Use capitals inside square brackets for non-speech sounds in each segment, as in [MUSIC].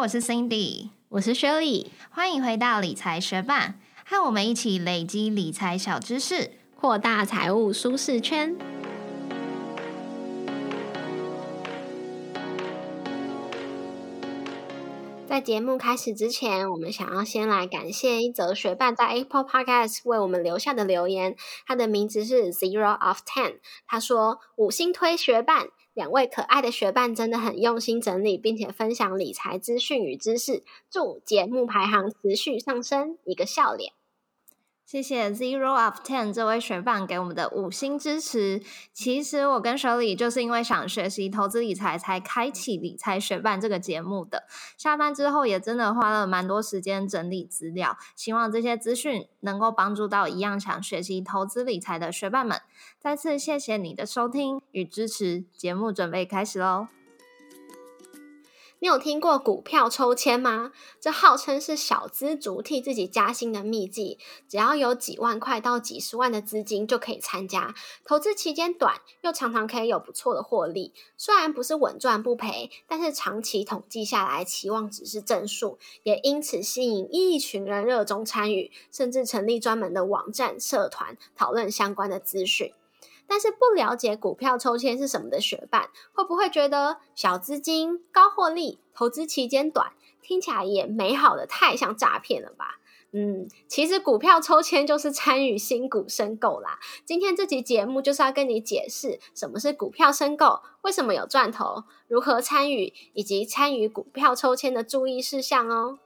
我是 Cindy，我是 Shirley，欢迎回到理财学伴，和我们一起累积理财小知识，扩大财务舒适圈。在节目开始之前，我们想要先来感谢一则学伴在 Apple Podcast 为我们留下的留言。他的名字是 Zero of Ten。他说：“五星推学伴，两位可爱的学伴真的很用心整理，并且分享理财资讯与知识。祝节目排行持续上升。”一个笑脸。谢谢 Zero of Ten 这位学伴给我们的五星支持。其实我跟手里就是因为想学习投资理财，才开启理财学伴这个节目的。下班之后也真的花了蛮多时间整理资料，希望这些资讯能够帮助到一样想学习投资理财的学伴们。再次谢谢你的收听与支持，节目准备开始喽。你有听过股票抽签吗？这号称是小资族替自己加薪的秘籍。只要有几万块到几十万的资金就可以参加，投资期间短，又常常可以有不错的获利。虽然不是稳赚不赔，但是长期统计下来，期望值是正数，也因此吸引一群人热衷参与，甚至成立专门的网站、社团讨论相关的资讯。但是不了解股票抽签是什么的学伴，会不会觉得小资金、高获利、投资期间短，听起来也美好的太像诈骗了吧？嗯，其实股票抽签就是参与新股申购啦。今天这集节目就是要跟你解释什么是股票申购，为什么有赚头，如何参与，以及参与股票抽签的注意事项哦。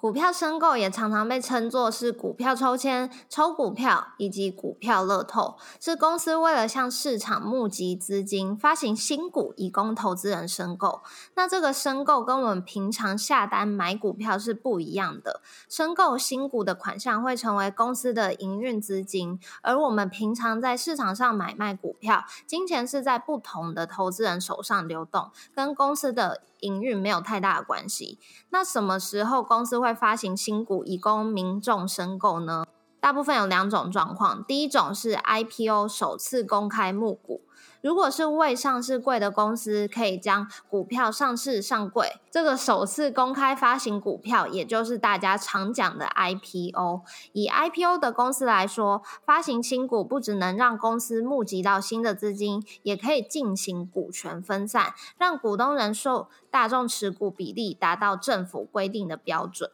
股票申购也常常被称作是股票抽签、抽股票以及股票乐透，是公司为了向市场募集资金，发行新股以供投资人申购。那这个申购跟我们平常下单买股票是不一样的，申购新股的款项会成为公司的营运资金，而我们平常在市场上买卖股票，金钱是在不同的投资人手上流动，跟公司的。营运没有太大的关系。那什么时候公司会发行新股以供民众申购呢？大部分有两种状况，第一种是 IPO 首次公开募股。如果是未上市柜的公司，可以将股票上市上柜，这个首次公开发行股票，也就是大家常讲的 IPO。以 IPO 的公司来说，发行新股不只能让公司募集到新的资金，也可以进行股权分散，让股东人数、大众持股比例达到政府规定的标准。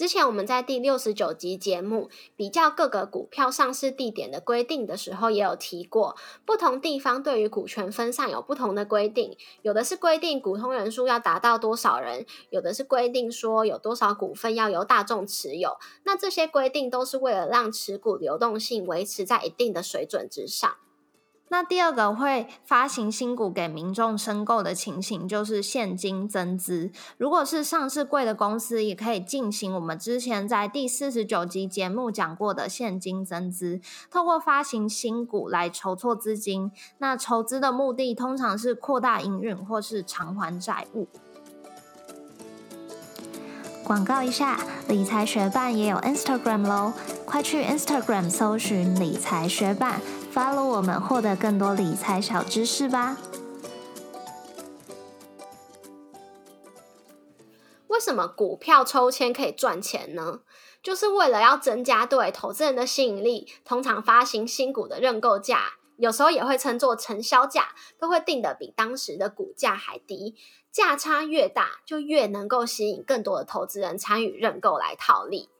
之前我们在第六十九集节目比较各个股票上市地点的规定的时候，也有提过，不同地方对于股权分散有不同的规定。有的是规定股东人数要达到多少人，有的是规定说有多少股份要由大众持有。那这些规定都是为了让持股流动性维持在一定的水准之上。那第二个会发行新股给民众申购的情形，就是现金增资。如果是上市贵的公司，也可以进行我们之前在第四十九集节目讲过的现金增资，透过发行新股来筹措资金。那筹资的目的通常是扩大营运或是偿还债务。广告一下，理财学办也有 Instagram 喽，快去 Instagram 搜寻理财学办。Follow 我们，获得更多理财小知识吧。为什么股票抽签可以赚钱呢？就是为了要增加对投资人的吸引力。通常发行新股的认购价，有时候也会称作承销价，都会定的比当时的股价还低。价差越大，就越能够吸引更多的投资人参与认购来套利。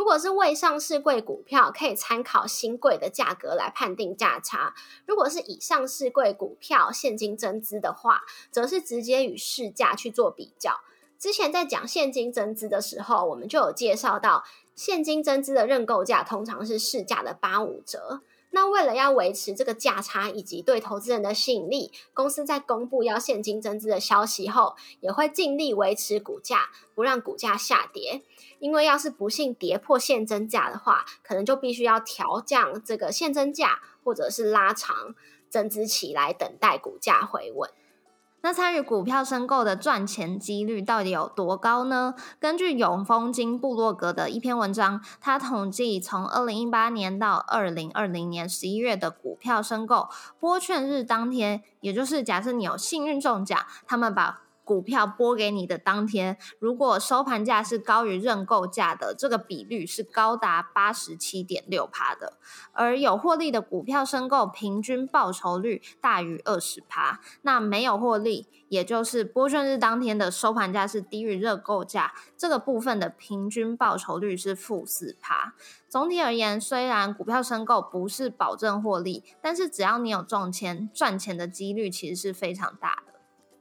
如果是未上市柜股票，可以参考新贵的价格来判定价差；如果是已上市柜股票现金增资的话，则是直接与市价去做比较。之前在讲现金增资的时候，我们就有介绍到，现金增资的认购价通常是市价的八五折。那为了要维持这个价差以及对投资人的吸引力，公司在公布要现金增资的消息后，也会尽力维持股价，不让股价下跌。因为要是不幸跌破现增价的话，可能就必须要调降这个现增价，或者是拉长增资期来等待股价回稳。那参与股票申购的赚钱几率到底有多高呢？根据永丰金部落格的一篇文章，他统计从二零一八年到二零二零年十一月的股票申购，拨券日当天，也就是假设你有幸运中奖，他们把股票拨给你的当天，如果收盘价是高于认购价的，这个比率是高达八十七点六趴的。而有获利的股票申购平均报酬率大于二十趴，那没有获利，也就是拨券日当天的收盘价是低于认购价，这个部分的平均报酬率是负四趴。总体而言，虽然股票申购不是保证获利，但是只要你有中签，赚钱的几率其实是非常大的。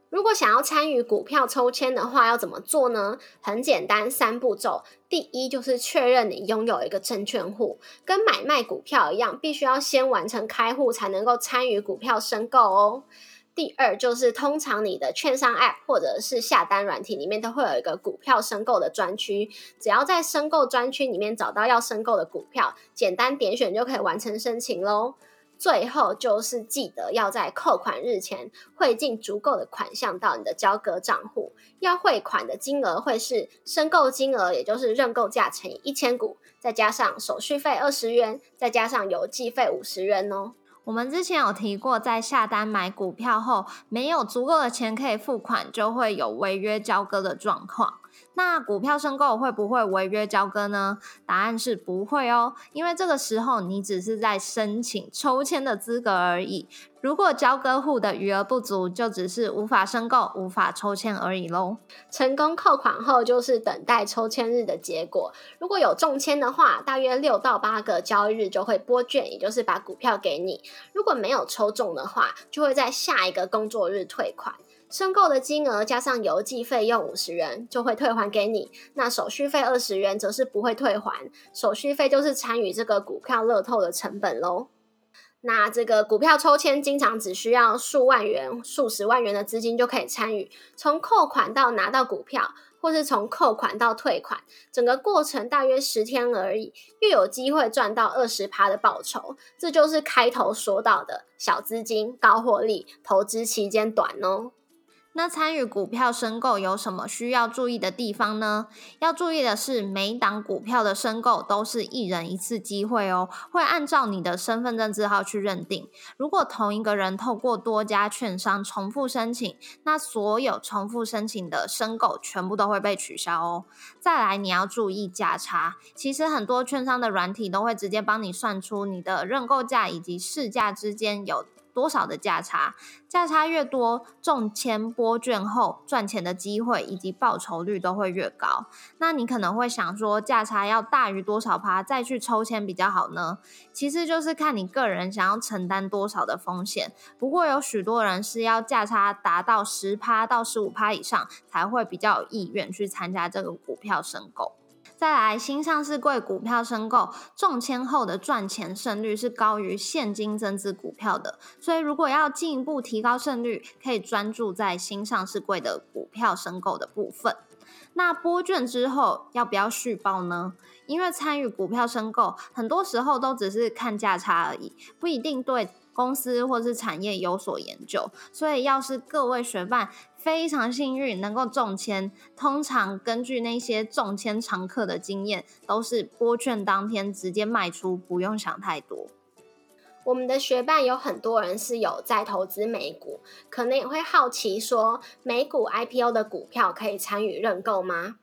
如果想要参与股票抽签的话，要怎么做呢？很简单，三步骤。第一就是确认你拥有一个证券户，跟买卖股票一样，必须要先完成开户才能够参与股票申购哦。第二就是通常你的券商 App 或者是下单软体里面都会有一个股票申购的专区，只要在申购专区里面找到要申购的股票，简单点选就可以完成申请喽。最后就是记得要在扣款日前汇进足够的款项到你的交割账户，要汇款的金额会是申购金额，也就是认购价乘以一千股，再加上手续费二十元，再加上邮寄费五十元哦。我们之前有提过，在下单买股票后，没有足够的钱可以付款，就会有违约交割的状况。那股票申购会不会违约交割呢？答案是不会哦，因为这个时候你只是在申请抽签的资格而已。如果交割户的余额不足，就只是无法申购、无法抽签而已喽。成功扣款后，就是等待抽签日的结果。如果有中签的话，大约六到八个交易日就会拨券，也就是把股票给你。如果没有抽中的话，就会在下一个工作日退款。申购的金额加上邮寄费用五十元就会退还给你，那手续费二十元则是不会退还，手续费就是参与这个股票乐透的成本喽。那这个股票抽签经常只需要数万元、数十万元的资金就可以参与，从扣款到拿到股票，或是从扣款到退款，整个过程大约十天而已，又有机会赚到二十趴的报酬，这就是开头说到的小资金高获利，投资期间短哦。那参与股票申购有什么需要注意的地方呢？要注意的是，每档股票的申购都是一人一次机会哦，会按照你的身份证字号去认定。如果同一个人透过多家券商重复申请，那所有重复申请的申购全部都会被取消哦。再来，你要注意价差。其实很多券商的软体都会直接帮你算出你的认购价以及市价之间有。多少的价差，价差越多，中签拨券后赚钱的机会以及报酬率都会越高。那你可能会想说，价差要大于多少趴再去抽签比较好呢？其实就是看你个人想要承担多少的风险。不过有许多人是要价差达到十趴到十五趴以上，才会比较有意愿去参加这个股票申购。再来，新上市柜股票申购中签后的赚钱胜率是高于现金增资股票的，所以如果要进一步提高胜率，可以专注在新上市柜的股票申购的部分。那拨券之后要不要续报呢？因为参与股票申购，很多时候都只是看价差而已，不一定对公司或是产业有所研究。所以，要是各位学伴，非常幸运能够中签，通常根据那些中签常客的经验，都是拨券当天直接卖出，不用想太多。我们的学伴有很多人是有在投资美股，可能也会好奇说，美股 IPO 的股票可以参与认购吗？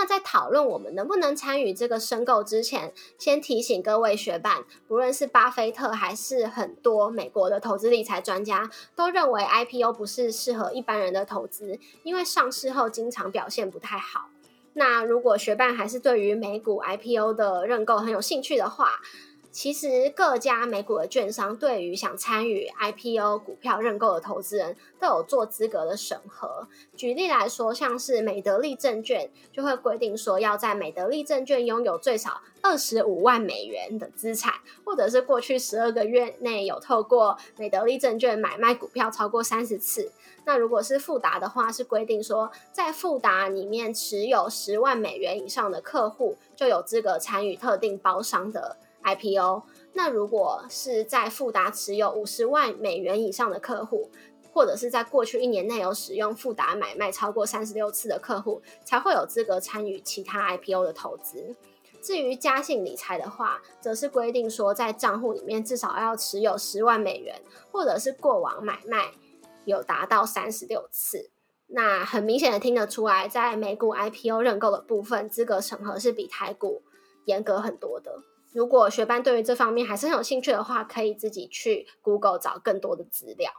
那在讨论我们能不能参与这个申购之前，先提醒各位学伴，不论是巴菲特还是很多美国的投资理财专家，都认为 IPO 不是适合一般人的投资，因为上市后经常表现不太好。那如果学伴还是对于美股 IPO 的认购很有兴趣的话，其实各家美股的券商对于想参与 IPO 股票认购的投资人都有做资格的审核。举例来说，像是美德利证券就会规定说，要在美德利证券拥有最少二十五万美元的资产，或者是过去十二个月内有透过美德利证券买卖股票超过三十次。那如果是富达的话，是规定说，在富达里面持有十万美元以上的客户就有资格参与特定包商的。IPO，那如果是在富达持有五十万美元以上的客户，或者是在过去一年内有使用富达买卖超过三十六次的客户，才会有资格参与其他 IPO 的投资。至于嘉信理财的话，则是规定说，在账户里面至少要持有十万美元，或者是过往买卖有达到三十六次。那很明显的听得出来，在美股 IPO 认购的部分，资格审核是比台股严格很多的。如果学班对于这方面还是很有兴趣的话，可以自己去 Google 找更多的资料。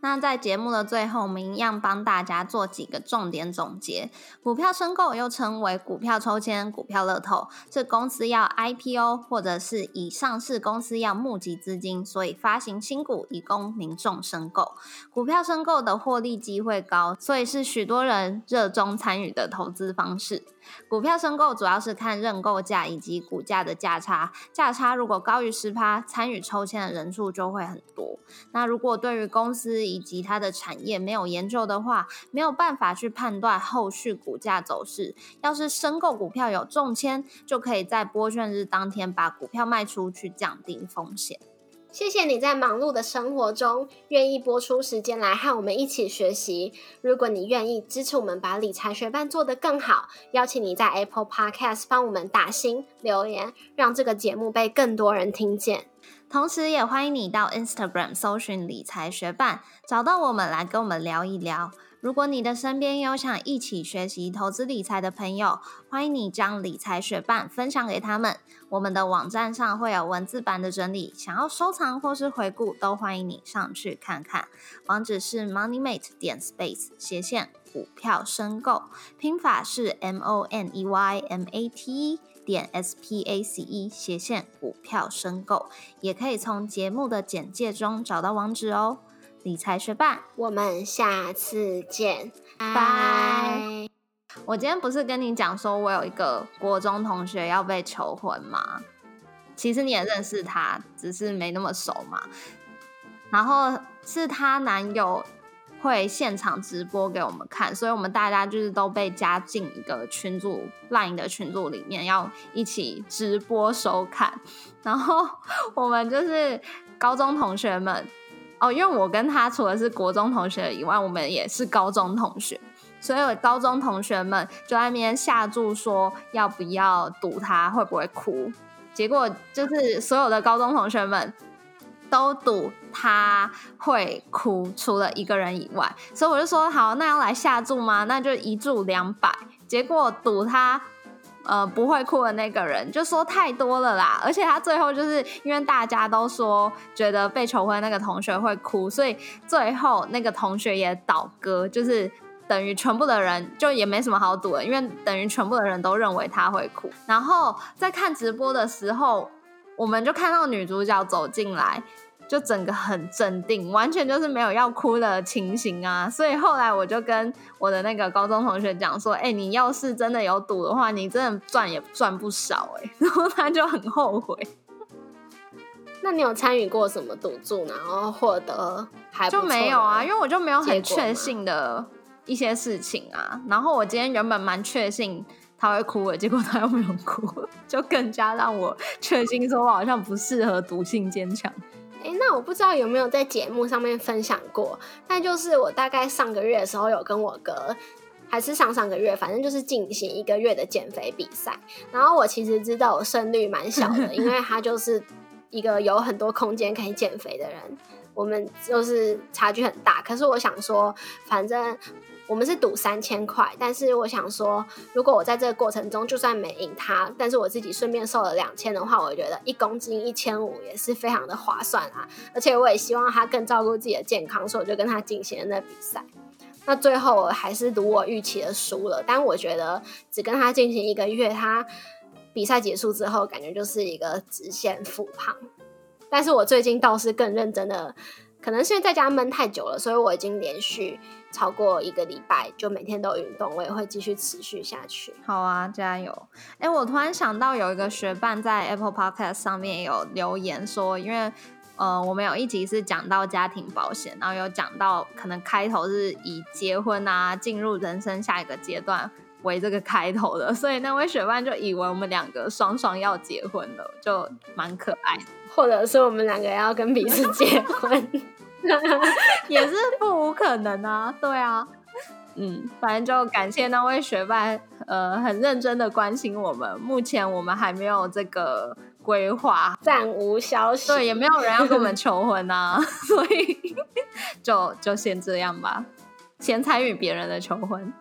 那在节目的最后，我们一样帮大家做几个重点总结。股票申购又称为股票抽签、股票乐透，这公司要 IPO 或者是以上市公司要募集资金，所以发行新股以供民众申购。股票申购的获利机会高，所以是许多人热衷参与的投资方式。股票申购主要是看认购价以及股价的价差，价差如果高于十趴，参与抽签的人数就会很多。那如果对于公司以及它的产业没有研究的话，没有办法去判断后续股价走势。要是申购股票有中签，就可以在拨券日当天把股票卖出去，降低风险。谢谢你在忙碌的生活中愿意播出时间来和我们一起学习。如果你愿意支持我们把理财学伴做得更好，邀请你在 Apple Podcast 帮我们打星留言，让这个节目被更多人听见。同时，也欢迎你到 Instagram 搜寻理财学伴，找到我们来跟我们聊一聊。如果你的身边有想一起学习投资理财的朋友，欢迎你将理财学伴分享给他们。我们的网站上会有文字版的整理，想要收藏或是回顾，都欢迎你上去看看。网址是 moneymate 点 space 斜线股票申购，拼法是 m o n e y m a t e 点 s p a c e 斜线股票申购，也可以从节目的简介中找到网址哦。理财学霸，我们下次见，拜。我今天不是跟你讲说，我有一个国中同学要被求婚吗？其实你也认识他，只是没那么熟嘛。然后是她男友会现场直播给我们看，所以我们大家就是都被加进一个群组，LINE 的群组里面，要一起直播收看。然后 [LAUGHS] 我们就是高中同学们。哦，因为我跟他除了是国中同学以外，我们也是高中同学，所以我高中同学们就在那边下注说要不要赌他会不会哭。结果就是所有的高中同学们都赌他会哭，除了一个人以外。所以我就说好，那要来下注吗？那就一注两百。结果赌他。呃，不会哭的那个人就说太多了啦，而且他最后就是因为大家都说觉得被求婚那个同学会哭，所以最后那个同学也倒戈，就是等于全部的人就也没什么好赌了，因为等于全部的人都认为他会哭。然后在看直播的时候，我们就看到女主角走进来。就整个很镇定，完全就是没有要哭的情形啊！所以后来我就跟我的那个高中同学讲说：“哎，你要是真的有赌的话，你真的赚也赚不少哎。[LAUGHS] ”然后他就很后悔。那你有参与过什么赌注，然后获得还就没有啊？因为我就没有很确信的一些事情啊。然后我今天原本蛮确信他会哭的，结果他又没有哭，[LAUGHS] 就更加让我确信说我好像不适合赌性坚强。哎，那我不知道有没有在节目上面分享过。但就是我大概上个月的时候有跟我哥，还是上上个月，反正就是进行一个月的减肥比赛。然后我其实知道我胜率蛮小的，因为他 [LAUGHS] 就是一个有很多空间可以减肥的人，我们就是差距很大。可是我想说，反正。我们是赌三千块，但是我想说，如果我在这个过程中就算没赢他，但是我自己顺便瘦了两千的话，我觉得一公斤一千五也是非常的划算啊！而且我也希望他更照顾自己的健康，所以我就跟他进行了那比赛。那最后我还是赌我预期的输了，但我觉得只跟他进行一个月，他比赛结束之后，感觉就是一个直线复胖。但是我最近倒是更认真的，可能是因为在家闷太久了，所以我已经连续。超过一个礼拜就每天都运动，我也会继续持续下去。好啊，加油！哎，我突然想到有一个学伴在 Apple Podcast 上面有留言说，因为呃，我们有一集是讲到家庭保险，然后有讲到可能开头是以结婚啊，进入人生下一个阶段为这个开头的，所以那位学伴就以为我们两个双双要结婚了，就蛮可爱。或者是我们两个要跟彼此结婚。[LAUGHS] [LAUGHS] 也是不无可能啊，对啊，嗯，反正就感谢那位学霸，呃，很认真的关心我们。目前我们还没有这个规划，暂无消息，对，也没有人要跟我们求婚啊，[LAUGHS] 所以 [LAUGHS] 就就先这样吧。先参与别人的求婚。